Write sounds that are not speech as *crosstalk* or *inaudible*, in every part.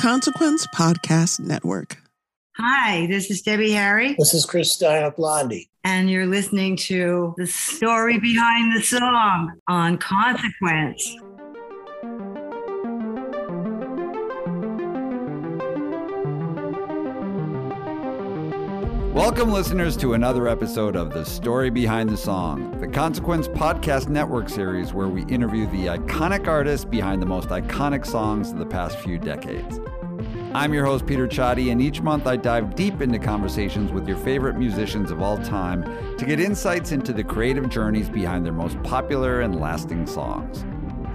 Consequence Podcast Network. Hi, this is Debbie Harry. This is Chris Stein of Blondie. And you're listening to the story behind the song on Consequence. Welcome, listeners, to another episode of The Story Behind the Song, the Consequence Podcast Network series where we interview the iconic artists behind the most iconic songs of the past few decades. I'm your host, Peter Csathy, and each month I dive deep into conversations with your favorite musicians of all time to get insights into the creative journeys behind their most popular and lasting songs.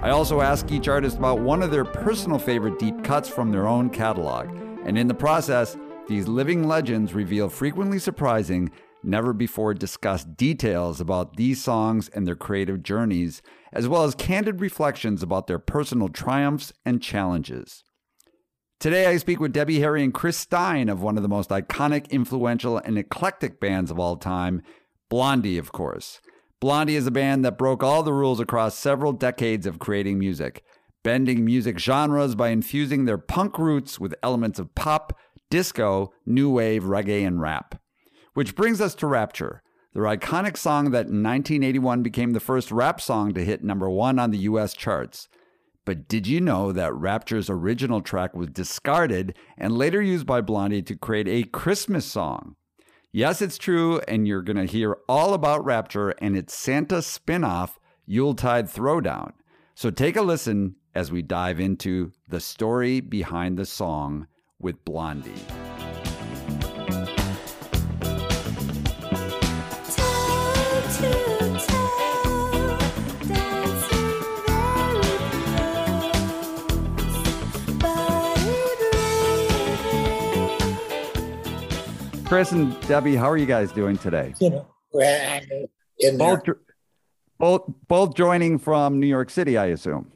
I also ask each artist about one of their personal favorite deep cuts from their own catalog, and in the process, these living legends reveal frequently surprising, never before discussed details about these songs and their creative journeys, as well as candid reflections about their personal triumphs and challenges. Today, I speak with Debbie Harry and Chris Stein of one of the most iconic, influential, and eclectic bands of all time, Blondie, of course. Blondie is a band that broke all the rules across several decades of creating music, bending music genres by infusing their punk roots with elements of pop, disco, new wave, reggae, and rap. Which brings us to Rapture, their iconic song that in 1981 became the first rap song to hit number one on the US charts. But did you know that Rapture's original track was discarded and later used by Blondie to create a Christmas song? Yes, it's true, and you're going to hear all about Rapture and its Santa spin off, Yuletide Throwdown. So take a listen as we dive into the story behind the song with Blondie. Chris and Debbie, how are you guys doing today? You know, we're in both, both, both joining from New York City, I assume.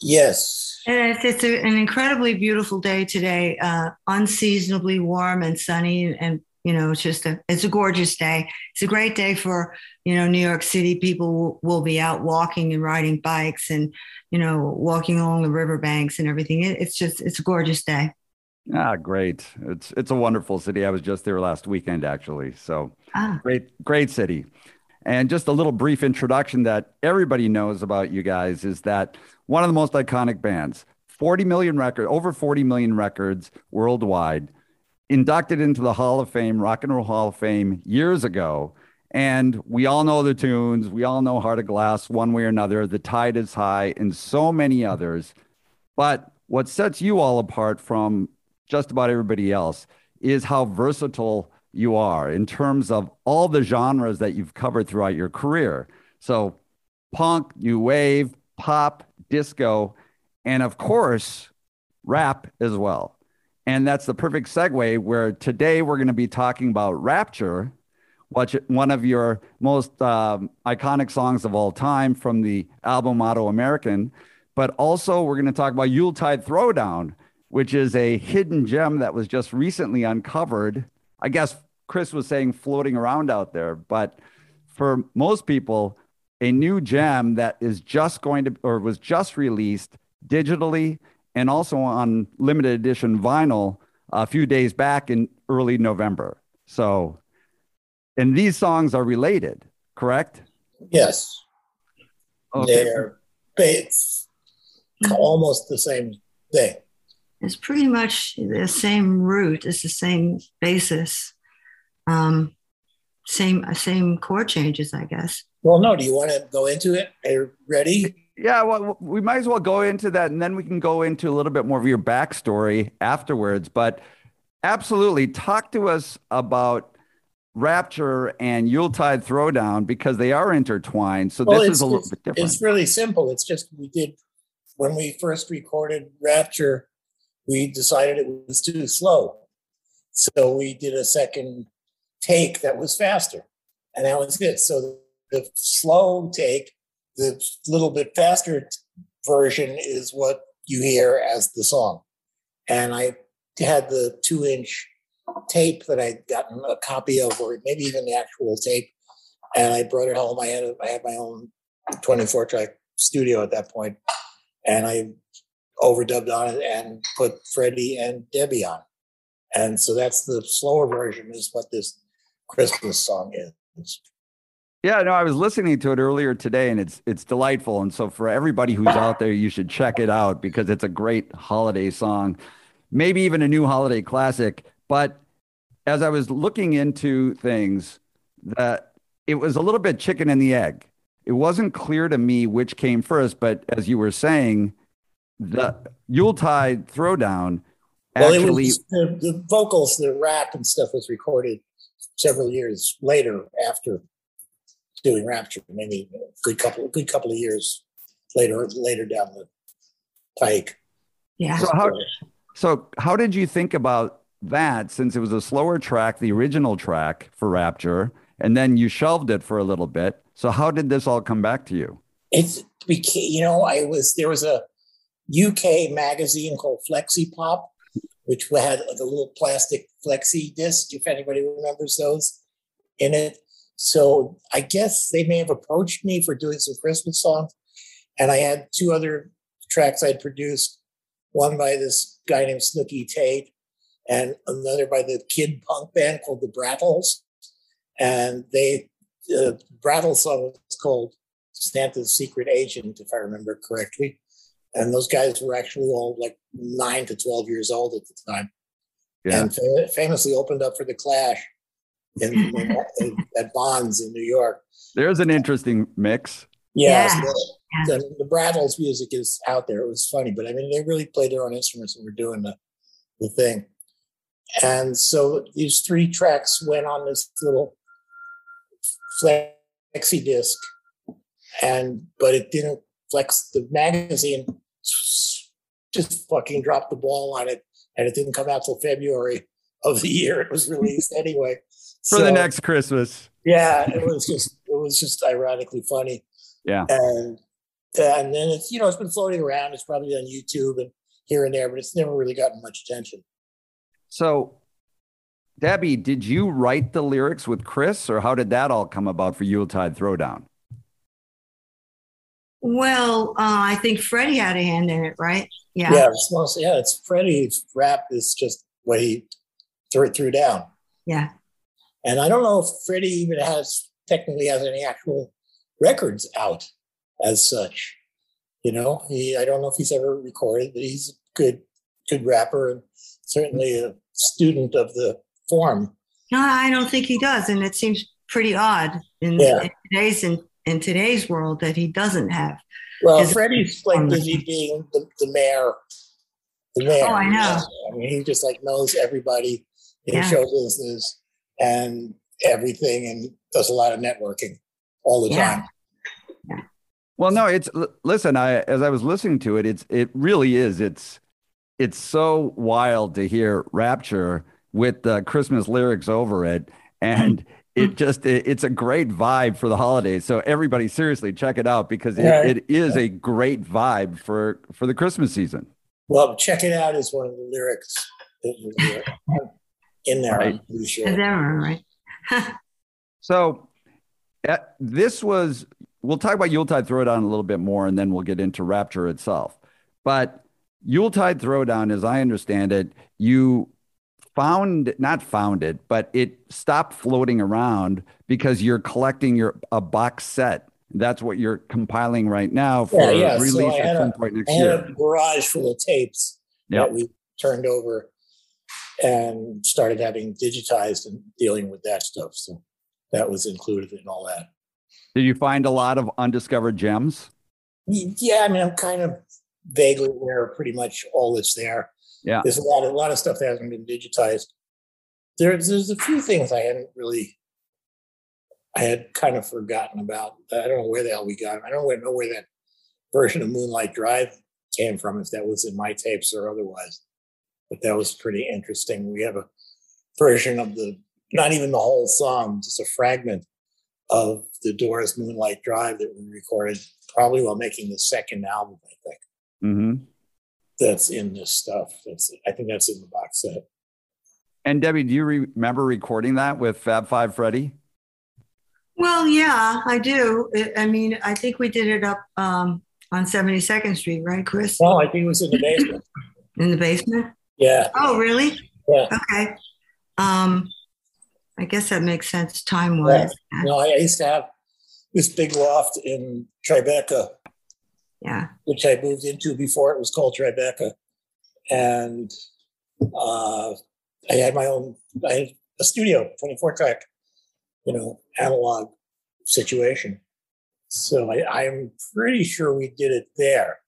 Yes. It's, it's a, an incredibly beautiful day today, uh, unseasonably warm and sunny. And, you know, it's just a, it's a gorgeous day. It's a great day for, you know, New York City. People will, will be out walking and riding bikes and, you know, walking along the riverbanks and everything. It, it's just, it's a gorgeous day. Ah, great. It's, it's a wonderful city. I was just there last weekend, actually. So ah. great, great city. And just a little brief introduction that everybody knows about you guys is that one of the most iconic bands, 40 million record, over 40 million records worldwide, inducted into the Hall of Fame, Rock and Roll Hall of Fame years ago. And we all know the tunes. We all know Heart of Glass one way or another. The Tide is High and so many others. But what sets you all apart from just about everybody else is how versatile you are in terms of all the genres that you've covered throughout your career. So, punk, new wave, pop, disco, and of course, rap as well. And that's the perfect segue where today we're going to be talking about Rapture, which one of your most um, iconic songs of all time from the album Autoamerican. but also we're going to talk about Yuletide Throwdown, which is a hidden gem that was just recently uncovered. I guess Chris was saying floating around out there, but for most people, a new gem that is just going to or was just released digitally and also on limited edition vinyl a few days back in early November. So, and these songs are related, correct? Yes. Okay. They're it's almost the same thing. It's pretty much the same root. It's the same basis. Um, same same chord changes, I guess. Well, no, do you want to go into it? Are you ready? Yeah, well, we might as well go into that, and then we can go into a little bit more of your backstory afterwards. But absolutely, talk to us about Rapture and Yuletide Throwdown because they are intertwined. So Well, this is a little bit different. It's really simple. It's just we did when we first recorded Rapture, we decided it was too slow. So we did a second take that was faster. And that was it. So the, slow take, the little bit faster version is what you hear as the song. And I had the two inch tape that I'd gotten a copy of, or maybe even the actual tape. And I brought it home. I had I had my own 24 track studio at that point, and I overdubbed on it and put Freddy and Debbie on. it. And so that's the slower version, is what this Christmas song is. Yeah, no, I was listening to it earlier today, and it's it's delightful. And so for everybody who's out there, you should check it out because it's a great holiday song, maybe even a new holiday classic. But as I was looking into things, that it was a little bit chicken and the egg. It wasn't clear to me which came first, but as you were saying, the Yuletide Throwdown Well, actually it was the, the vocals, the rap and stuff was recorded several years later after doing Rapture, maybe a good couple, good couple of years later, later down the pike. Yeah. So how so how did you think about that since it was a slower track, the original track for Rapture, and then you shelved it for a little bit? So how did this all come back to you? It's became, you know, I was there was a UK magazine called Flexi Pop, which had like a little plastic flexi disc, if anybody remembers those in it. So I guess they may have approached me for doing some Christmas songs. And I had two other tracks I'd produced, one by this guy named Snuky Tate, and another by the kid punk band called the Brattles. And they, the Brattle song was called Santa's Secret Agent, if I remember correctly. And those guys were actually all like nine to 12 years old at the time. Yeah. And fa- famously opened up for The Clash in, *laughs* in- in- at Bonds in New York. There's an interesting mix. Yeah. Yeah. so the, the Brattles music is out there. It was funny, but I mean, they really played their own instruments and were doing the, the thing. And so these three tracks went on this little flexi disc, and but it didn't flex. The magazine just fucking dropped the ball on it, and it didn't come out till February of the year it was released *laughs* anyway. For the next Christmas. yeah, it was just it was just ironically funny. Yeah. And uh, and then it's you know it's been floating around. It's probably on YouTube and here and there, but it's never really gotten much attention. So Debbie, did you write the lyrics with Chris, or how did that all come about for Yuletide Throwdown? Well, uh, I think Freddy had a hand in it, right? Yeah. Yeah, it's mostly yeah. It's Freddy's rap is just what he threw threw down, Yeah. and I don't know if Freddy even has technically has any actual records out as such. You know, he I don't know if he's ever recorded, but he's a good good rapper and certainly a student of the form. No, I don't think he does, and it seems pretty odd in, Yeah. in today's in, in today's world that he doesn't have. Well, Is- Freddy's like the- busy being the, the mayor. The mayor. Oh, I know. I mean, he just like knows everybody in Yeah. show business and everything, and does a lot of networking all the Yeah. time. Well, no, it's listen. I as I was listening to it, it's it really is. It's it's so wild to hear Rapture with the Christmas lyrics over it, and mm-hmm. It just it, it's a great vibe for the holidays. So everybody, seriously, check it out because it, Yeah. it is a great vibe for for the Christmas season. Well, check it out is one of the lyrics that you hear *laughs* in there. I'm Right. sure. that right? *laughs* So uh, this was we'll talk about Yuletide Throwdown a little bit more, and then we'll get into Rapture itself. But Yuletide Throwdown, as I understand it, you found not found it, but it stopped floating around because you're collecting your a box set. That's what you're compiling right now for Yeah, yeah. Release I at some a- point next I had year. a garage full of tapes Yep. that we turned over and started having digitized and dealing with that stuff. So that was included in all that. Did you find a lot of undiscovered gems? Yeah, I mean, I'm kind of vaguely aware of pretty much all that's there. Yeah. There's a lot, of, a lot of stuff that hasn't been digitized. There's, there's a few things I hadn't really, I had kind of forgotten about. I don't know where the hell we got. I don't know where that version of Moonlight Drive came from, if that was in my tapes or otherwise. But that was pretty interesting. We have a version of the, not even the whole song, just a fragment of the Doors Moonlight Drive that we recorded probably while making the second album, I think. hmm That's in this stuff. That's I think that's in the box set. And Debbie, do you re- remember recording that with Fab Five Freddy? Well, yeah, I do. It, I mean, I think we did it up um, on 72nd Street, right, Chris? Well, I think it was in the basement. In the basement? Yeah. Oh, really? Yeah. Okay. Um, I guess that makes sense time wise. You know, I used to have this big loft in Tribeca, Yeah. which I moved into before it was called Tribeca. And uh, I had my own, I had a studio, 24 track, you know, analog situation. So I, I'm pretty sure we did it there.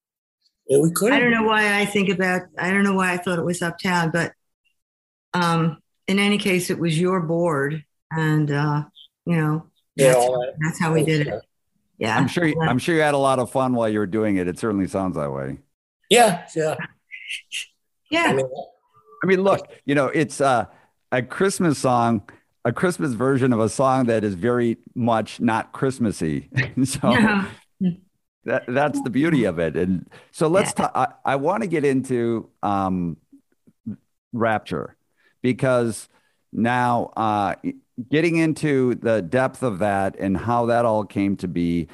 Yeah, we could I don't know why I think about, I don't know why I thought it was uptown, but um, in any case, it was your board. And, uh, you know, Yeah, that's, all that. that's how we did it. Yeah. I'm sure. You, I'm sure you had a lot of fun while you were doing it. It certainly sounds that way. Yeah, yeah. I Yeah. mean, I mean, look, you know, it's uh, a Christmas song, a Christmas version of a song that is very much not Christmassy. *laughs* so Yeah. that, that's the beauty of it. And so let's talk. I, I want to get into um, Rapture because now uh, getting into the depth of that and how that all came to be.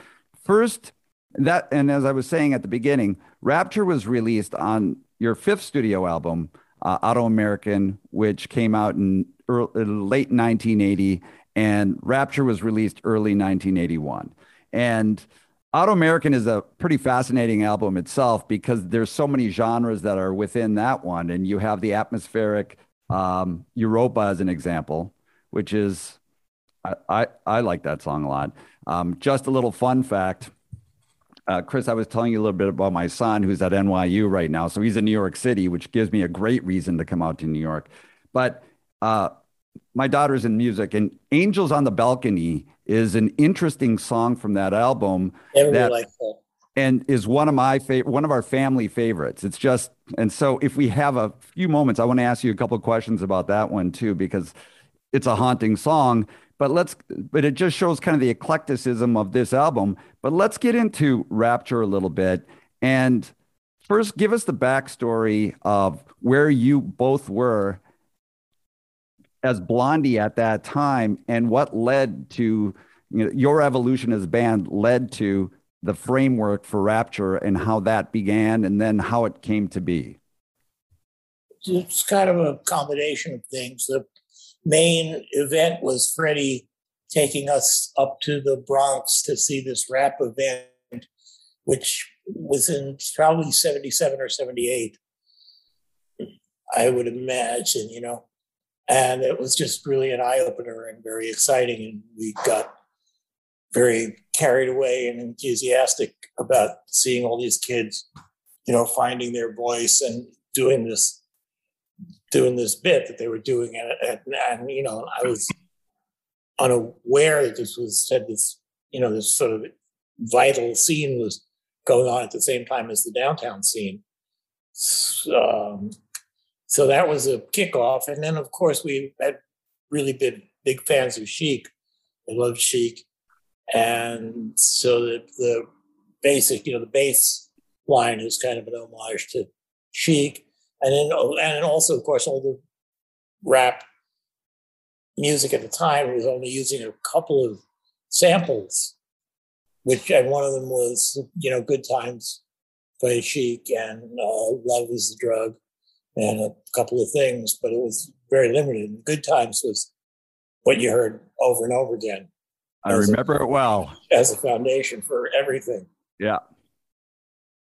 First, that, and as I was saying at the beginning, Rapture was released on your fifth studio album, uh, Autoamerican, which came out in early, late 1980, and Rapture was released early 1981. And Autoamerican is a pretty fascinating album itself because there's so many genres that are within that one, and you have the atmospheric um, Europa as an example, which is I, I, I like that song a lot. Um, just a little fun fact. Uh, Chris, I was telling you a little bit about my son who's at NYU right now. So he's in New York City, which gives me a great reason to come out to New York. But uh, my daughter's in music, and Angels on the Balcony is an interesting song from that album everybody that- likes that. and is one of my favorite, one of our family favorites. It's just, and so if we have a few moments, I want to ask you a couple of questions about that one too, because it's a haunting song. But let's, but it just shows kind of the eclecticism of this album. But let's get into Rapture a little bit. And first, give us the backstory of where you both were as Blondie at that time and what led to you know, your evolution as a band led to the framework for Rapture and how that began and then how it came to be. it's kind of a combination of things. The main event was Freddy taking us up to the Bronx to see this rap event, which was in probably 77 or 78. I would imagine, you know. And it was just really an eye opener and very exciting. And we got very carried away and enthusiastic about seeing all these kids, you know, finding their voice and doing this doing this bit that they were doing and, and, you know i was unaware that this was said this you know this sort of vital scene was going on at the same time as the downtown scene. So, um, so that was a kickoff and then of course we had really been big fans of chic. They loved Chic, and so the the basic, you know, the bass line is kind of an homage to Chic, and then and also, of course, all the rap music at the time was only using a couple of samples, which and one of them was you know "Good Times" by Chic and uh, "Love Is the Drug," and a couple of things, but it was very limited. And "Good Times" was what you heard over and over again. I remember a, it well as a foundation for everything. Yeah.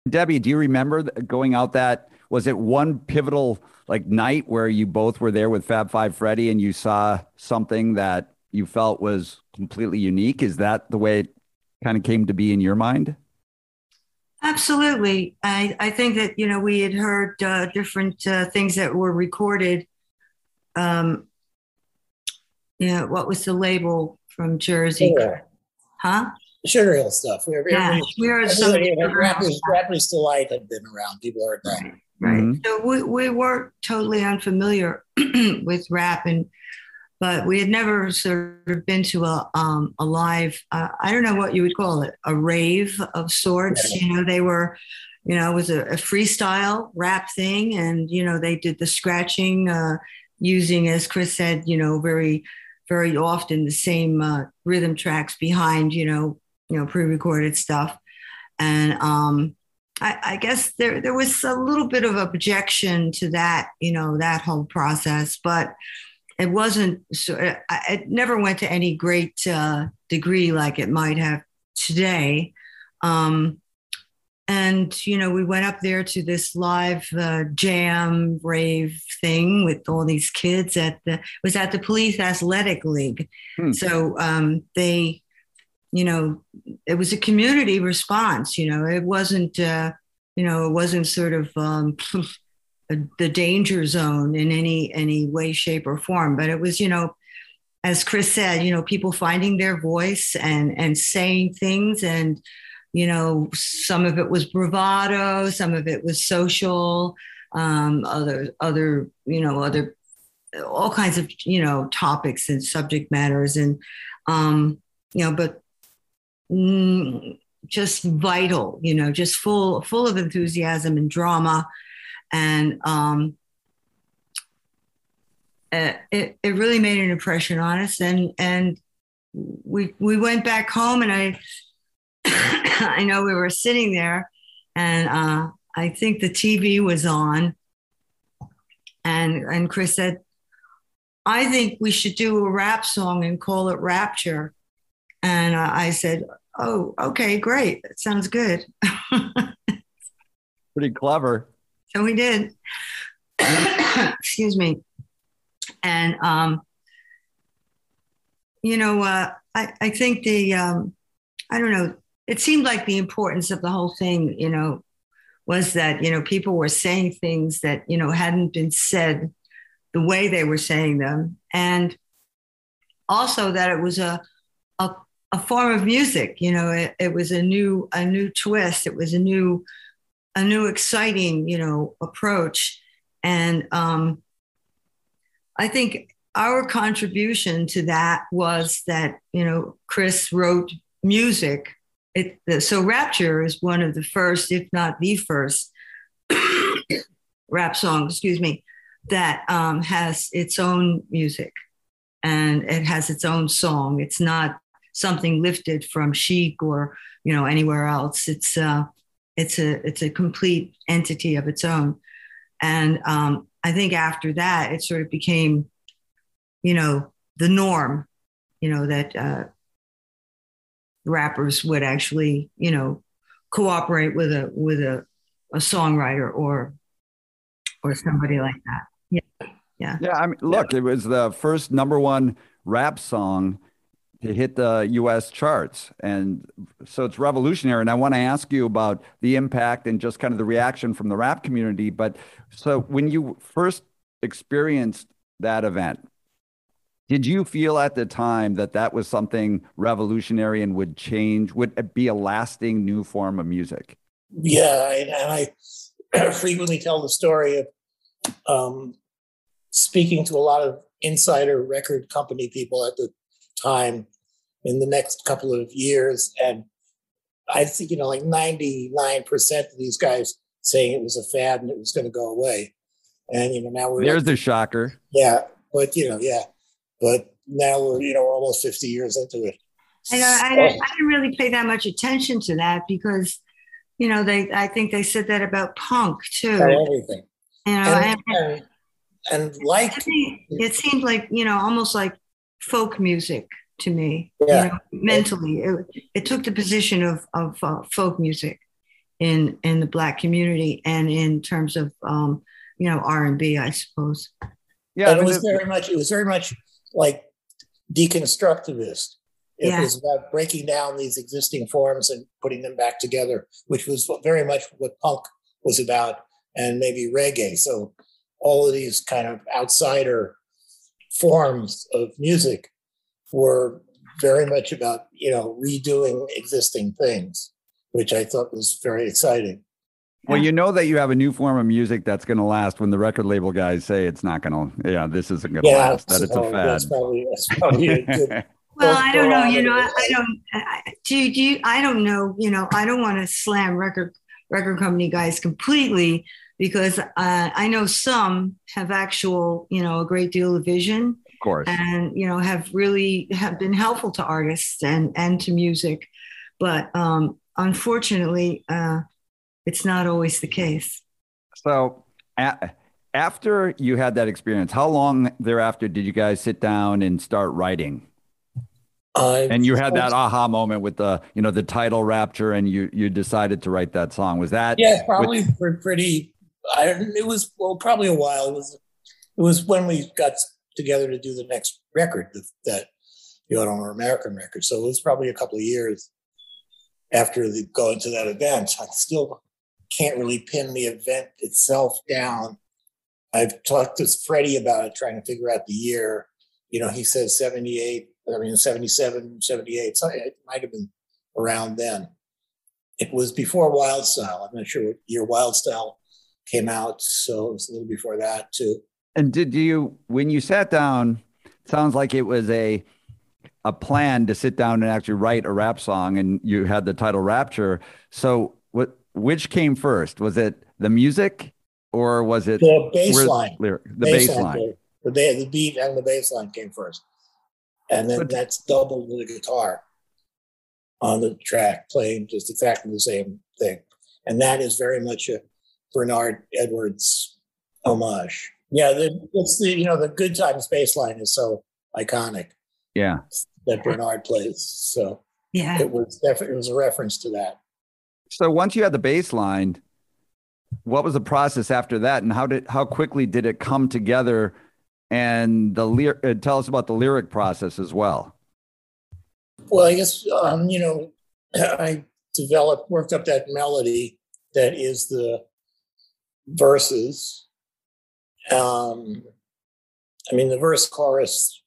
Debbie, do you remember going out that was it one pivotal like night where you both were there with Fab Five Freddy and you saw something that you felt was completely unique? Is that the way it kind of came to be in your mind? Absolutely. I, I think that, you know, we had heard uh, different uh, things that were recorded. Um, yeah, what was the label from Jersey? Sugar. Huh? Sugar Hill stuff. We were, yeah, we heard some. Rappers, Rappers Delight had been around. People heard that. Right. Right. Mm-hmm. So we, we were totally unfamiliar *clears throat* with rap and but we had never sort of been to a um, a live. Uh, I don't know what you would call it, a rave of sorts. You know, they were, you know, it was a, a freestyle rap thing, and you know, they did the scratching uh, using, as Chris said, you know, very very often the same uh, rhythm tracks behind, you know, you know, pre-recorded stuff, and um, I, I, guess there there was a little bit of objection to that, you know, that whole process, but it wasn't so it never went to any great uh, degree like it might have today um, and you know we went up there to this live uh, jam rave thing with all these kids at the was at the police athletic league hmm. so um, they you know it was a community response you know it wasn't uh, you know it wasn't sort of um, *laughs* the danger zone in any any way shape or form but it was you know as chris said you know people finding their voice and and saying things and you know some of it was bravado some of it was social um, other other you know other all kinds of you know topics and subject matters and um, you know but just vital you know just full full of enthusiasm and drama. And um, it, it really made an impression on us. And and we we went back home and i *coughs* i know we were sitting there and uh, i think the tv was on. And and chris said i think we should do a rap song and call it rapture and i said oh okay great that sounds good *laughs* pretty clever so we did. *coughs* Excuse me. And, um, you know, uh, I, I think the, um, I don't know, it seemed like the importance of the whole thing, you know, was that, you know, people were saying things that, you know, hadn't been said the way they were saying them. And also that it was a, a, a form of music, you know, it, it was a new, a new twist. It was a new, a new exciting you know approach. And um, i think our contribution to that was that you know chris wrote music. It, so rapture is one of the first if not the first *coughs* rap song excuse me that um, has its own music. And it has its own song. It's not something lifted from chic or you know anywhere else. It's uh, it's a it's a complete entity of its own. And um, i think after that it sort of became you know the norm you know that uh, rappers would actually you know cooperate with a with a, a songwriter or or somebody like that. Yeah. Yeah. Yeah i mean look it was the first number one rap song to hit the US charts. And so it's revolutionary. And I want to ask you about the impact and just kind of the reaction from the rap community. But so when you first experienced that event, did you feel at the time that that was something revolutionary and would change, would be a lasting new form of music? Yeah. And I *clears throat* frequently tell the story of um, speaking to a lot of insider record company people at the time in the next couple of years. And I think, you know, like 99% of these guys saying it was a fad and it was going to go away. And, you know, now we're. There's like, the shocker. Yeah. But, you know, yeah. But now we're, you know, we're almost 50 years into it. I, I, I, didn't really pay that much attention to that because, you know, they I think they said that about punk too. everything. You know, and, and, and like it seemed like you know almost like folk music to me. Yeah. You know, mentally, it, it took the position of of uh, folk music in in the black community and in terms of um, you know R and B, I suppose. Yeah, and it was very much. It was very much like deconstructivist. It yeah. was about breaking down these existing forms and putting them back together, which was very much what punk was about, and maybe reggae. So all of these kind of outsider forms of music were very much about you know redoing existing things, which I thought was very exciting. Well, you know that you have a new form of music that's going to last when the record label guys say it's not going to. Yeah, this isn't going to yeah, last. That it's a fad. That's probably, that's probably a good *laughs* well, I don't know. You know, I, I don't. I, do, do you, I don't know. You know, I don't want to slam record record company guys completely because uh, I know some have actual, you know, a great deal of vision. Of course. And you know, have really have been helpful to artists and and to music, but um, unfortunately, uh, it's not always the case. So. after you had that experience, how long thereafter did you guys sit down and start writing? Uh, and you had that aha moment with the, you know, the title Rapture, and you you decided to write that song. Was that? Yeah, probably with, pretty. I, it was well, probably a while. It was it was when we got together to do the next record that, that the Autoamerican record. So it was probably a couple of years after the, going to that event. I still can't really pin the event itself down. I've talked to Freddy about it, trying to figure out the year. You know, he says 78 I mean, 77, 78. So it might have been around then. It was before Wild Style. I'm not sure what year Wild Style came out. So it was a little before that, too. And did you, when you sat down, sounds like it was a, a plan to sit down and actually write a rap song and you had the title Rapture. So what, which came first? Was it the music or was it the bass line? The bass line. The, the beat and the bass line came first and then but, that's with the guitar on the track playing just exactly the same thing and that is very much a bernard edwards homage yeah the, it's the you know the good times bass line is so iconic yeah that bernard plays so yeah it was definitely it was a reference to that so once you had the bass line what was the process after that and how did how quickly did it come together and the lyric. Uh, tell us about the lyric process as well. Well, I guess um, you know, *clears throat* I developed, worked up that melody that is the verses. Um, I mean, the verse chorus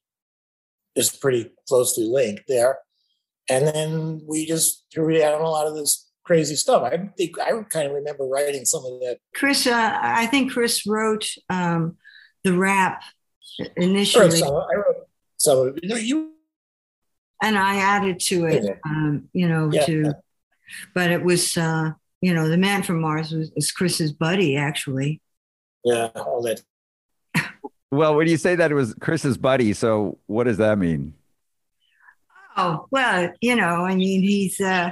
is pretty closely linked there, and then we just threw down a lot of this crazy stuff. I think I kind of remember writing some of that. Chris, uh, I think Chris wrote um, the rap initially. Some, I wrote some of it. You know, you and I added to it, um, you know, yeah. to, but it was, uh, you know, the man from Mars was, was Chris's buddy, actually. Yeah, all that. well, when you say that it was Chris's buddy, so what does that mean? Oh well, you know, I mean, he's uh,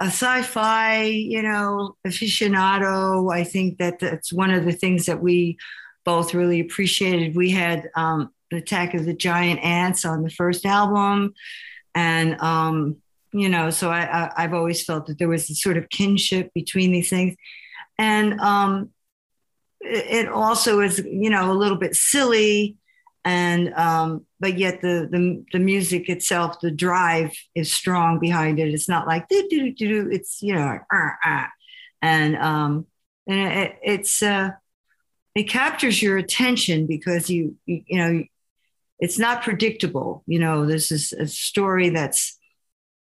a sci-fi, you know, aficionado. I think that that's one of the things that we both really appreciated. We had um, the Attack of the Giant Ants on the first album, and um, you know, so I, I, have always felt that there was a sort of kinship between these things, and um, it, also is, you know, a little bit silly, and um, but yet the, the the music itself, the drive is strong behind it. It's not like do do do. It's you know, uh, uh, and um, and it, it's uh it captures your attention because you, you, you know it's not predictable you know this is a story that's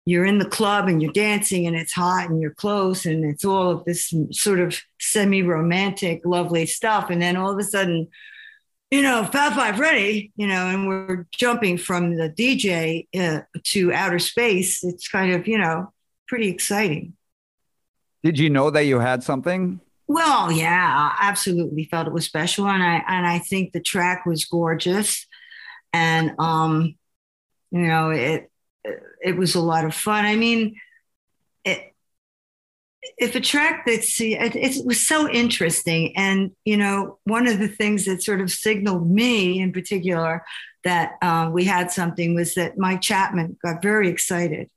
you're in the club and you're dancing and it's hot and you're close and it's all of this sort of semi-romantic lovely stuff and then all of a sudden you know, Fab Five Freddy, you know, and we're jumping from the DJ uh, to outer space. It's kind of, you know, pretty exciting. Did you know that you had something? Well, yeah, I absolutely felt it was special, and I and I think the track was gorgeous, and um, you know, it it was a lot of fun. I mean, it, if a track that's it, it was so interesting, and you know, one of the things that sort of signaled me in particular that uh, we had something was that Mike Chapman got very excited.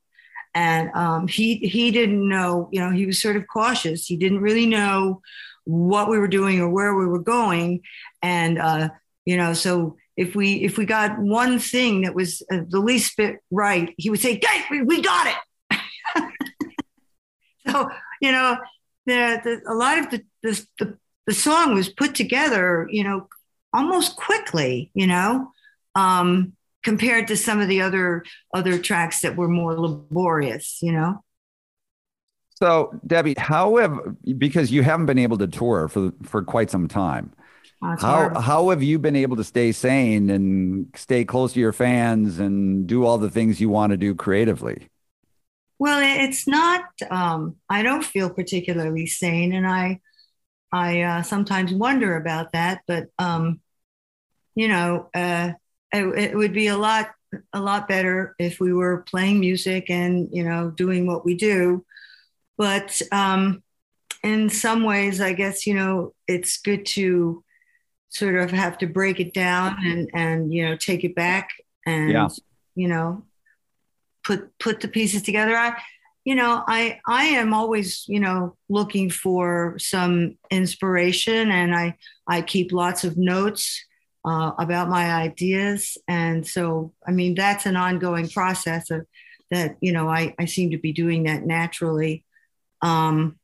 And um, he he didn't know you know he was sort of cautious. He didn't really know what we were doing or where we were going. And uh, you know so if we if we got one thing that was uh, the least bit right he would say hey we, got it *laughs* so you know the, the a lot of the, the the the song was put together you know almost quickly you know um compared to some of the other other tracks that were more laborious, you know. So, Debbie, how have because you haven't been able to tour for for quite some time. Oh, how how have you been able to stay sane and stay close to your fans and do all the things you want to do creatively? Well, it's not. Um, I don't feel particularly sane, and I I uh, sometimes wonder about that. But um, you know, uh, it, it would be a lot a lot better if we were playing music and you know doing what we do but um in some ways i guess you know it's good to sort of have to break it down and and you know take it back and yeah. you know put put the pieces together i you know i i am always you know looking for some inspiration and i i keep lots of notes uh, about my ideas. And so, I mean, that's an ongoing process of that, you know, I, I seem to be doing that naturally. Um,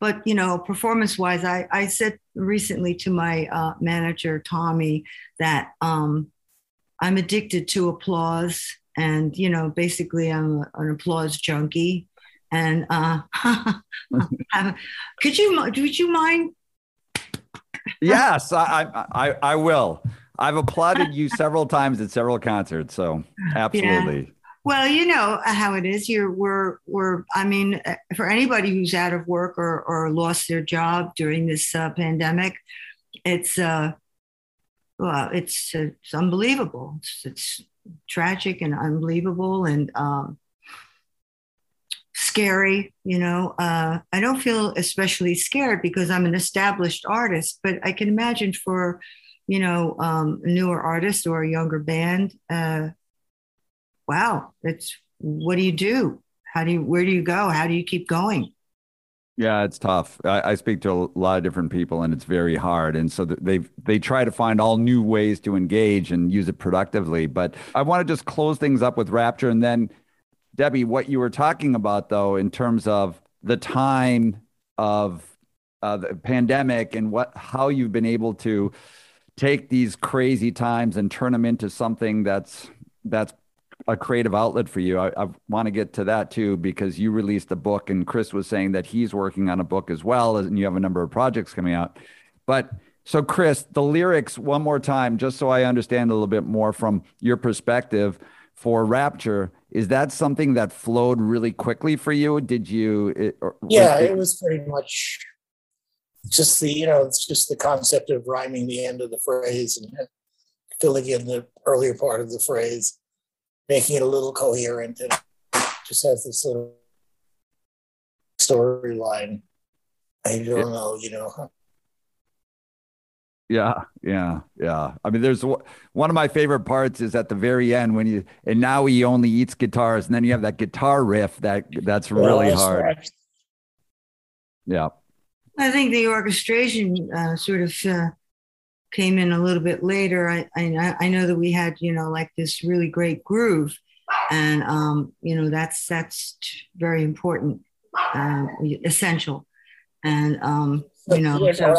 but, you know, performance wise, I, I said recently to my uh, manager, Tommy, that um, I'm addicted to applause. And, you know, basically, I'm an applause junkie. And uh, *laughs* could you, would you mind yes, I, I, I will. I've applauded you several times at several concerts, so absolutely. Yeah. Well, you know how it is. You're we're we're. I mean, uh, for anybody who's out of work or or lost their job during this uh, pandemic, it's uh, well, it's it's unbelievable. It's, it's tragic and unbelievable, and um, scary you know uh, i don't feel especially scared because i'm an established artist but i can imagine for you know um, a newer artist or a younger band uh, wow it's what do you do how do you where do you go how do you keep going yeah, it's tough. I, I, speak to a lot of different people, and it's very hard. And so they they try to find all new ways to engage and use it productively. But I want to just close things up with Rapture, and then Debbie, what you were talking about, though, in terms of the time of uh, the pandemic and what how you've been able to take these crazy times and turn them into something that's that's a creative outlet for you. I, I want to get to that too because you released a book, and Chris was saying that he's working on a book as well, and you have a number of projects coming out. But so, Chris, the lyrics one more time, just so I understand a little bit more from your perspective for Rapture is that something that flowed really quickly for you did you it, yeah it, it was pretty much just the you know it's just the concept of rhyming the end of the phrase and filling in the earlier part of the phrase making it a little coherent and just has this little storyline i don't know you know yeah, yeah, yeah. I mean, there's one of my favorite parts is at the very end when you and now he only eats guitars, and then you have that guitar riff that that's really hard. Right. Yeah, I think the orchestration uh, sort of uh, came in a little bit later. I, I I know that we had you know like this really great groove, and um, you know that's that's very important, uh, essential, and um, you know. Yeah, so,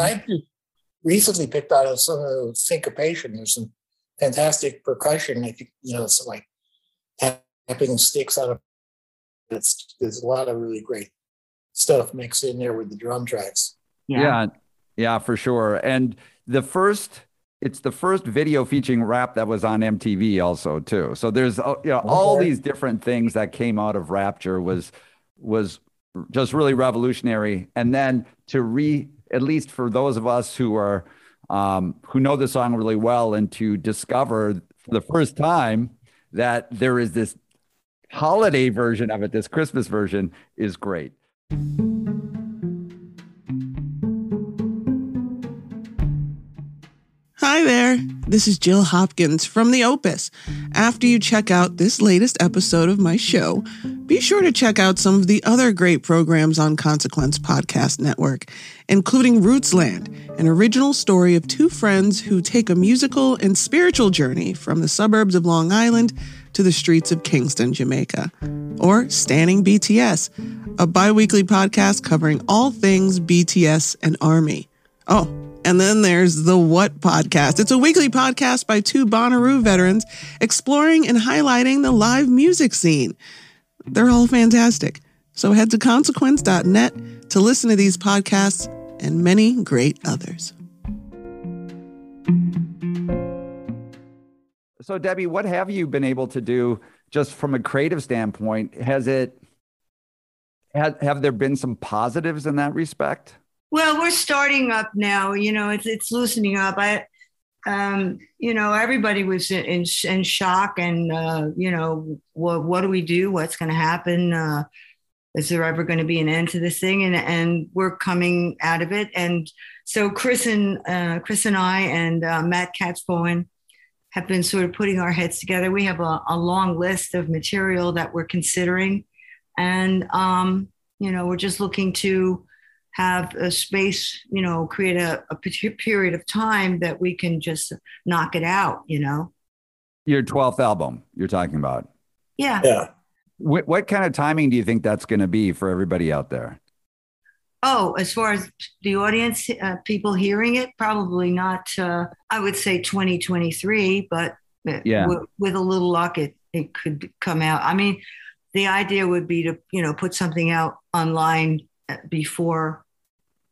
recently picked out of some of syncopation. There's some fantastic percussion. I think you know, some like tapping sticks out of. It's there's a lot of really great stuff mixed in there with the drum tracks. Yeah. yeah, yeah, for sure. And the first it's the first video featuring rap that was on MTV also too. So there's uh, you know all these different things that came out of Rapture was was just really revolutionary. And then to re at least for those of us who are um, who know the song really well and to discover for the first time that there is this holiday version of it, this Christmas version is great. Hi there. This is Jill Hopkins from The Opus. After you check out this latest episode of my show, be sure to check out some of the other great programs on Consequence Podcast Network, including Rootsland, an original story of two friends who take a musical and spiritual journey from the suburbs of Long Island to the streets of Kingston, Jamaica. Or Standing BTS, a bi weekly podcast covering all things BTS and Army. Oh, and then there's the What Podcast. It's a weekly podcast by two Bonnaroo veterans exploring and highlighting the live music scene. They're all fantastic. So head to consequence.net to listen to these podcasts and many great others. So, Debbie, what have you been able to do just from a creative standpoint? Has it, have, have there been some positives in that respect? Well, we're starting up now. You know, it's it's loosening up. I, um, you know, everybody was in in shock, and uh, you know, what what do we do? What's going to happen? Uh, is there ever going to be an end to this thing? And and we're coming out of it. And so Chris and uh, Chris and I and uh, Matt Katz-Bohen have been sort of putting our heads together. We have a, a long list of material that we're considering, and um, you know, we're just looking to have a space, you know, create a, a period of time that we can just knock it out, you know. Your 12th album you're talking about. Yeah. Yeah. What, what kind of timing do you think that's going to be for everybody out there? Oh, as far as the audience, uh, people hearing it, probably not. Uh, I would say 2023, but yeah. with, with a little luck, it it could come out. I mean, the idea would be to you know put something out online before,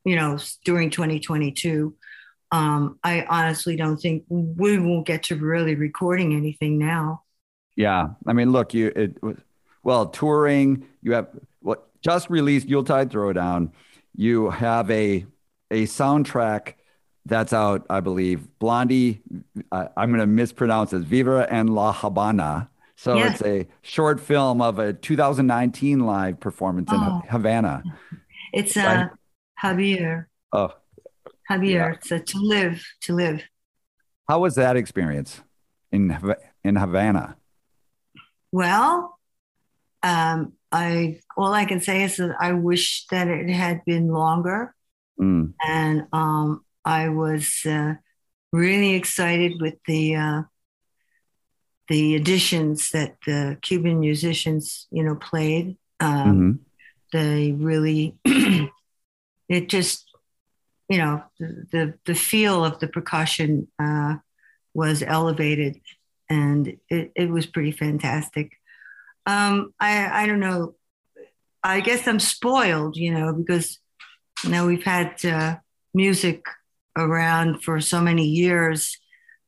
you know, during 2022. Um, I honestly don't think we won't get to really recording anything now. Yeah, I mean, look, you it well touring. You have what just released Yuletide Throwdown. You have a a soundtrack that's out, I believe. Blondie, uh, I'm going to mispronounce it. Viva and La Habana. So yes. it's a short film of a 2019 live performance in oh. Havana. *laughs* It's uh, Vivir. Oh, Vivir. Yeah. It's a, to live, to live. How was that experience in in Havana? Well, um, I all I can say is that I wish that it had been longer, mm. and um, I was uh, really excited with the uh, the additions that the Cuban musicians, you know, played. Um, mm-hmm they really *clears throat* it just you know the the, the feel of the percussion uh, was elevated and it, it was pretty fantastic. Um, I, I don't know. I guess i'm spoiled you know because you know we've had uh, music around for so many years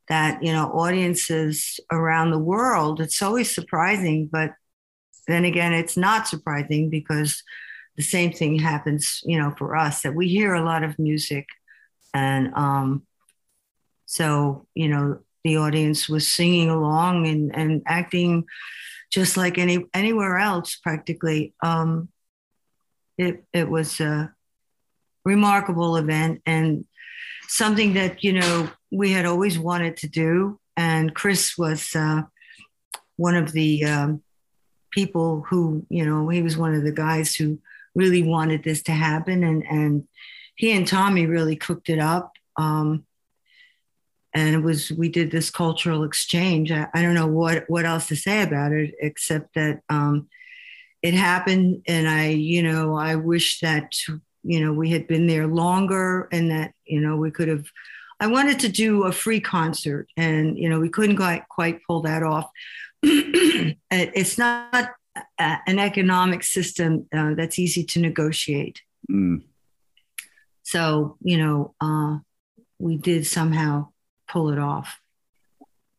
that you know audiences around the world it's always surprising but then again, it's not surprising because the same thing happens, you know, for us that we hear a lot of music. And um, so, you know, the audience was singing along and, and acting just like any anywhere else practically. Um, it, it was a remarkable event and something that, you know, we had always wanted to do. And Chris was uh, one of the um, people who, you know, he was one of the guys who really wanted this to happen. And, and he and Tommy really cooked it up. Um, and it was, we did this cultural exchange. I, I, don't know what, what else to say about it, except that um, it happened. And I, you know, I wish that, you know, we had been there longer and that, you know, we could have, I wanted to do a free concert and, you know, we couldn't quite, quite pull that off. It's not an economic system uh, that's easy to negotiate. Mm. So, you know, uh, we did somehow pull it off.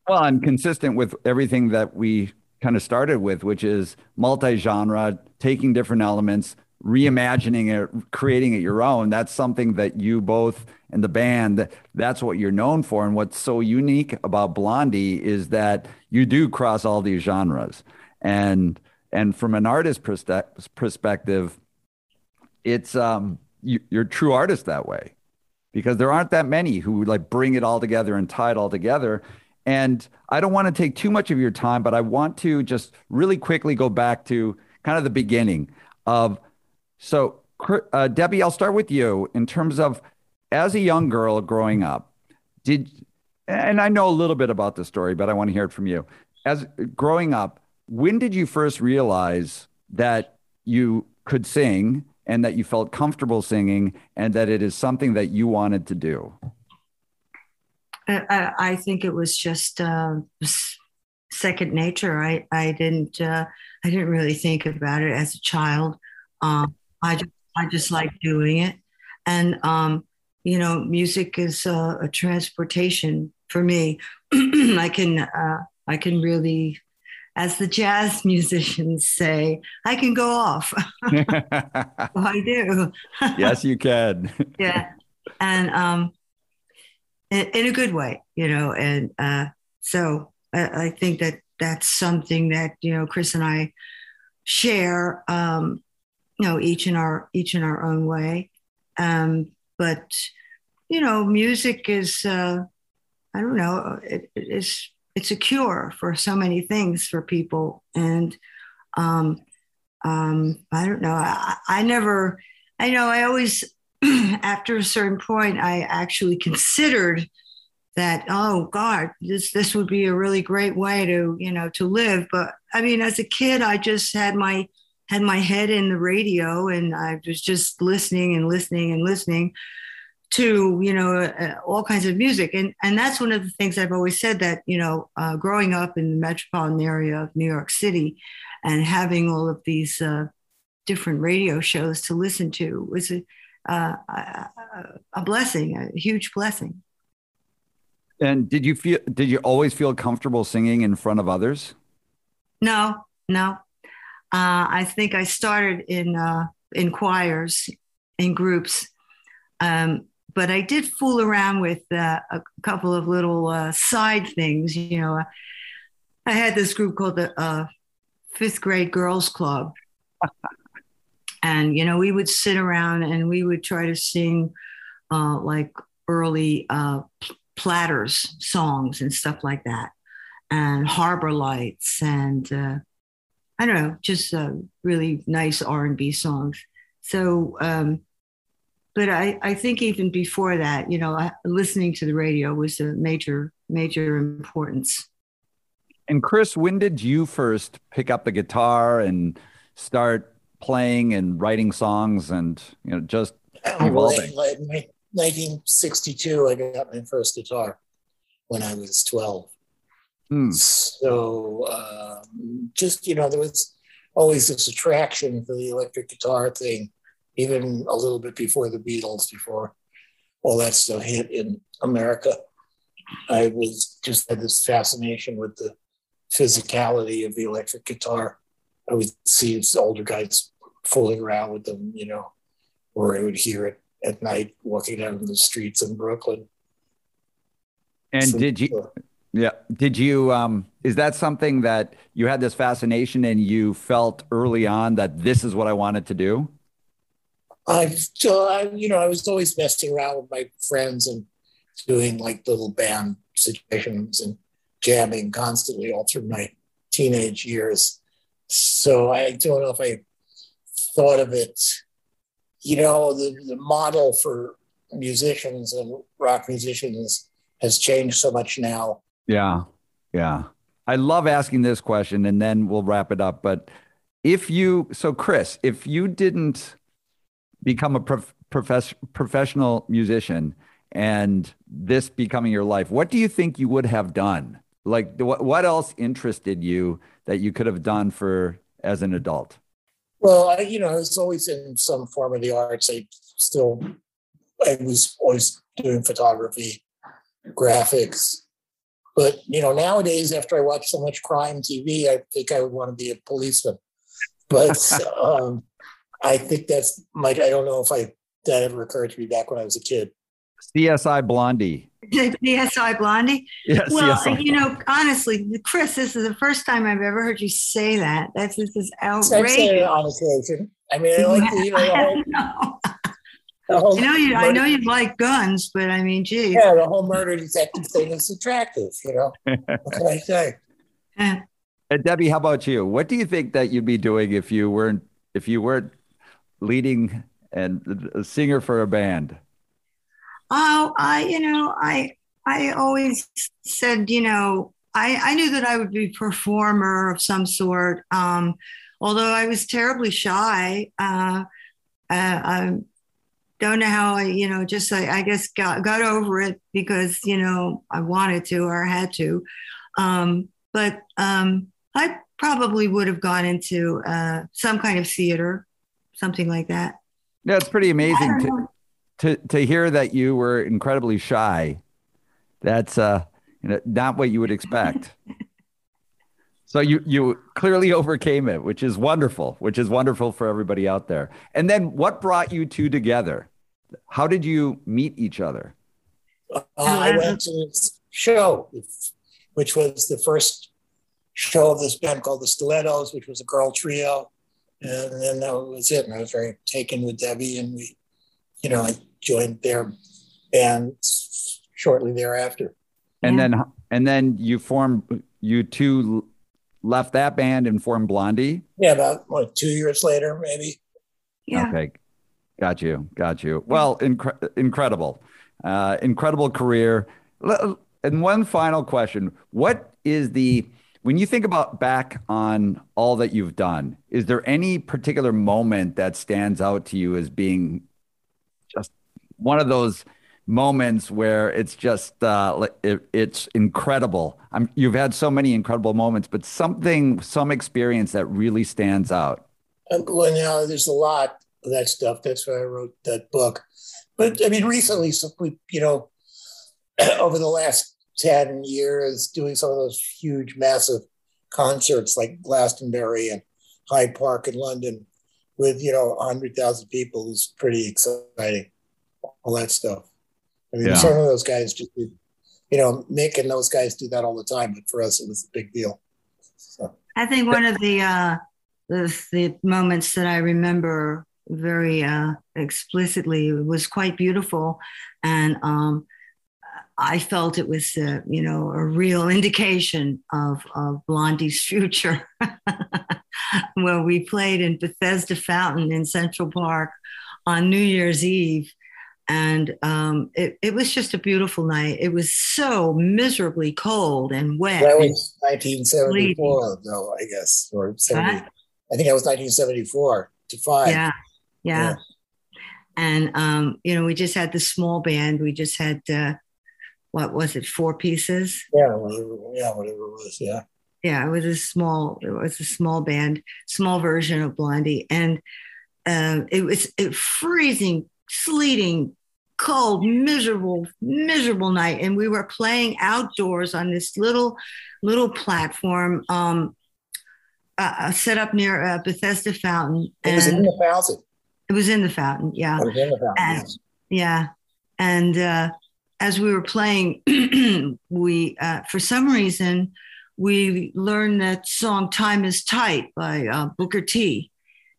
Well, I'm consistent with everything that we kind of started with, which is multi-genre, taking different elements, reimagining it, creating it your own. That's something that you both and the band, that's what you're known for. And what's so unique about Blondie is that you do cross all these genres. And and from an artist perspective, it's um you, you're a true artist that way because there aren't that many who like bring it all together and tie it all together. And I don't want to take too much of your time, but I want to just really quickly go back to kind of the beginning of. So, uh, Debbie, I'll start with you in terms of as a young girl growing up, did, and I know a little bit about the story, but I want to hear it from you. As growing up, when did you first realize that you could sing and that you felt comfortable singing and that it is something that you wanted to do? I, I think it was just uh, second nature. I, I didn't uh, I didn't really think about it as a child. Um, I just I just like doing it, and um, you know, music is a, a transportation for me. *clears throat* I can uh, I can really as the jazz *laughs* musicians say, I can go off. *laughs* I do. *laughs* yes, you can. yeah. And um, in, in, a good way, you know. And uh, so I, I, think that that's something that, you know, Chris and I share, um, know, each in our, each in our own way. Um, but, you know, music is, uh, I don't know, it, it is it's a cure for so many things for people. And um, um, I don't know. I, I never, I know I always, *clears throat* after a certain point, I actually considered that, oh God, this, this would be a really great way to, you know, to live. But I mean, as a kid, I just had my, had my head in the radio and I was just listening and listening and listening to you know uh, all kinds of music. And and that's one of the things i've always said that you know uh, growing up in the metropolitan area of new york city and having all of these uh, different radio shows to listen to was a, uh, a, a blessing a huge blessing. And did you feel did you always feel comfortable singing in front of others? No no uh, i think i started in uh, in choirs in groups um, but I did fool around with uh, a couple of little uh, side things. You know, I had this group called the uh, Fifth Grade Girls Club. *laughs* and, you know, we would sit around and we would try to sing uh, like early uh, platters songs and stuff like that, and Harbor Lights and uh, I don't know, just really nice R&B songs. So, um, but I, I think even before that, you know, listening to the radio was a major, major importance. And Chris, when did you first pick up the guitar and start playing and writing songs and, you know, just evolving? Like, like 1962, I got my first guitar when I was 12. Hmm. So um, just, you know, there was always this attraction for the electric guitar thing even a little bit before the Beatles, before all that stuff hit in America. I was just had this fascination with the physicality of the electric guitar. I would see these older guys fooling around with them, you know, or I would hear it at night walking down the streets in Brooklyn. And so, did you, yeah, did you, um, is that something that you had this fascination and you felt early on that this is what I wanted to do? I still, I, you know, I was always messing around with my friends and doing like little band situations and jamming constantly all through my teenage years. So I don't know if I thought of it, you know, the, the model for musicians and rock musicians has changed so much now. Yeah. Yeah. I love asking this question and then we'll wrap it up. But if you, so Chris, if you didn't become a prof- profess- professional musician and this becoming your life, what do you think you would have done? Like, what, what else interested you that you could have done for as an adult? Well, I, you know, I was always in some form of the arts. I still, I was always doing photography graphics. But you know, nowadays, after I watch so much crime TV, I think I would want to be a policeman. But *laughs* um, I think that's my. I don't know if I that ever occurred to me back when I was a kid. CSI Blondie. CSI Blondie. Yeah, Well, CSI. you know, honestly, Chris, this is the first time I've ever heard you say that. That's this is So I'm saying it outrageous. on occasion. I mean, I *laughs* like the, you know, the whole, No. the whole I know you. I know you like guns, but I mean, geez. Yeah, the whole murder detective thing is attractive. You know, *laughs* what can I say? And Debbie, how about you? What do you think that you'd be doing if you weren't if you weren't leading and a singer for a band? Oh, I, you know, I, I always said, you know, I, I knew that I would be a performer of some sort. Um, although I was terribly shy. Uh, uh, I don't know how I, you know, just I, I guess got, got over it because, you know, I wanted to or had to. Um, but um, I probably would have gone into uh, some kind of theater, something like that. Yeah, it's pretty amazing to, to to hear that you were incredibly shy. That's uh you know, not what you would expect. *laughs* so you you clearly overcame it, which is wonderful, which is wonderful for everybody out there. And then what brought you two together? How did you meet each other? Uh, I went to this show, which was the first show of this band called the Stilettoes, which was a girl trio. And then that was it. And I was very taken with Debbie, and we, you know, I joined their band shortly thereafter. And Yeah. then and then you formed you two left that band and formed Blondie. Yeah, about what, two years later, maybe. Yeah. Okay. Got you. Got you. Well, incre- incredible. Uh, incredible career. And one final question. What is the, when you think about back on all that you've done, is there any particular moment that stands out to you as being just one of those moments where it's just, uh, it, it's incredible? I'm, you've had so many incredible moments, but something, some experience that really stands out. Um, Well, now there's a lot that stuff. That's why I wrote that book. But I mean, recently, so we, you know, *clears throat* over the last 10 years, doing some of those huge, massive concerts like Glastonbury and Hyde Park in London with, you know, 100,000 people is pretty exciting. All that stuff. I mean, Yeah. some of those guys just, do- you know, Mick and those guys do that all the time. But for us, it was a big deal. So. I think one of the uh, the, the moments that I remember very uh, explicitly It was quite beautiful, and um, I felt it was uh, you know a real *laughs* indication of, of Blondie's future. *laughs* well, we played in Bethesda Fountain in Central Park on New Year's Eve. And um, it, it was just a beautiful night. It was so miserably cold and wet. That was 1974, though, I guess, or 70. Huh? I think that was 1974 to five. yeah, yeah. Yeah. And um, you know, we just had the small band. We just had uh, what was it, four pieces? Yeah, whatever, yeah, whatever it was. Yeah. Yeah, it was a small. It was a small band, small version of Blondie, and um, it was it freezing, sleeting, cold, miserable, miserable night. And we were playing outdoors on this little, little platform um, uh, set up near uh, Bethesda Fountain, It was in the fountain. It was in the fountain. Yeah. It was in the fountain. And- yes. Yeah. And uh, as we were playing, *clears throat* we, uh, for some reason, we learned that song Time is Tight by uh, Booker T,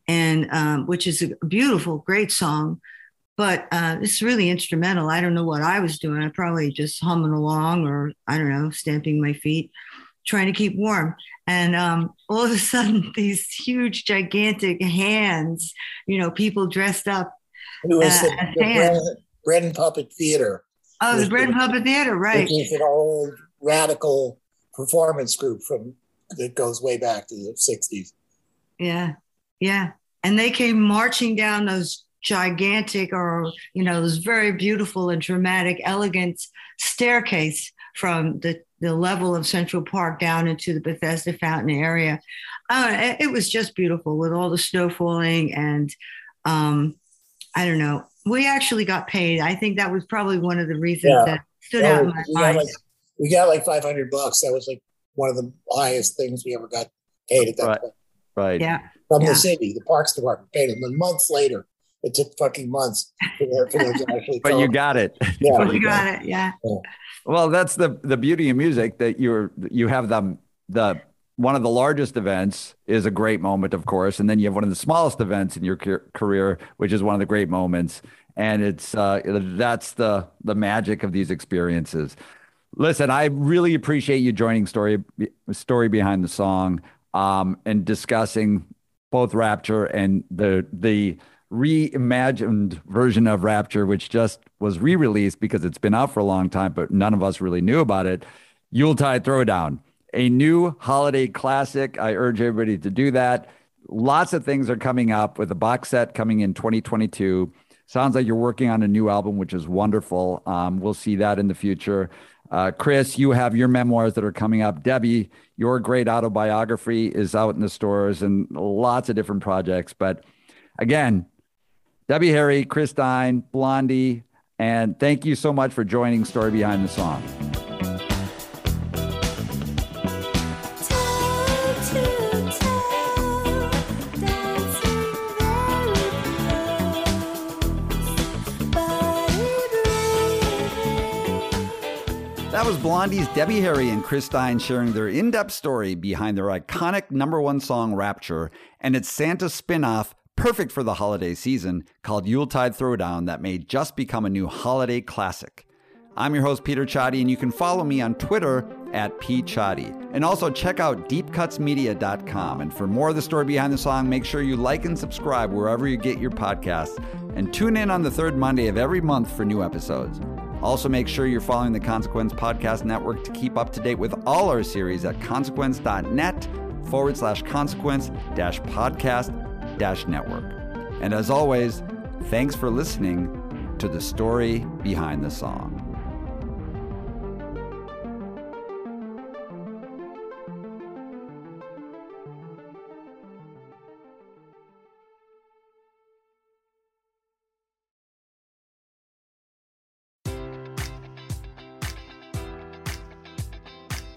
and um, which is a beautiful, great song. But uh, it's really instrumental. I don't know what I was doing. I probably just humming along or I don't know, stamping my feet, trying to keep warm. And um, all of a sudden, *laughs* these huge, gigantic hands, you know, people dressed up It was uh, the, the bread, bread and puppet theater, Oh, the Bread the- Puppet Theater, right? which is an old radical performance group from that goes way back to the 60s. Yeah, yeah. And they came marching down those gigantic, or you know, those very beautiful and dramatic, elegant staircase from the the level of Central Park down into the Bethesda Fountain area. Uh, it, it was just beautiful with all the snow falling, and um, I don't know. We actually got paid. I think that was probably one of the reasons Yeah. that stood out in my we, got mind. like, we got like 500 bucks. That was like one of the highest things we ever got paid at that Right. point. Right. yeah, From Yeah. the city, the Parks Department paid them. And months later, it took fucking months for them, *laughs* to actually But you *laughs* got it. Yeah. You got it. Yeah, Well, that's the the beauty of music that you're you have the the one of the largest events is a great moment, of course, and then you have one of the smallest events in your career, which is one of the great moments, and it's uh, that's the the magic of these experiences. Listen, I really appreciate you joining story story behind the song um, and discussing both Rapture and the the reimagined version of Rapture, which just was re-released because it's been out for a long time, but none of us really knew about it. Yuletide Throwdown, a new holiday classic. I urge everybody to do that. Lots of things are coming up with a box set coming in 2022. Sounds like you're working on a new album, which is wonderful. Um, we'll see that in the future. Uh, Chris, you have your memoirs that are coming up. Debbie, your great autobiography is out in the stores and lots of different projects. But again, Debbie Harry, Chris Stein, Blondie, and thank you so much for joining Story Behind the Song. That was Blondie's Debbie Harry and Chris Stein sharing their in depth story behind their iconic number one song, Rapture, and its Santa spin off, perfect for the holiday season, called Yuletide Throwdown, that may just become a new holiday classic. I'm your host, Peter Csathy, and you can follow me on Twitter at pcsathy. And also check out deepcutsmedia.com. And for more of the story behind the song, make sure you like and subscribe wherever you get your podcasts. And tune in on the third Monday of every month for new episodes. Also, make sure you're following the Consequence Podcast Network to keep up to date with all our series at consequence.net forward slash consequence dash podcast network. And as always, thanks for listening to the story behind the song.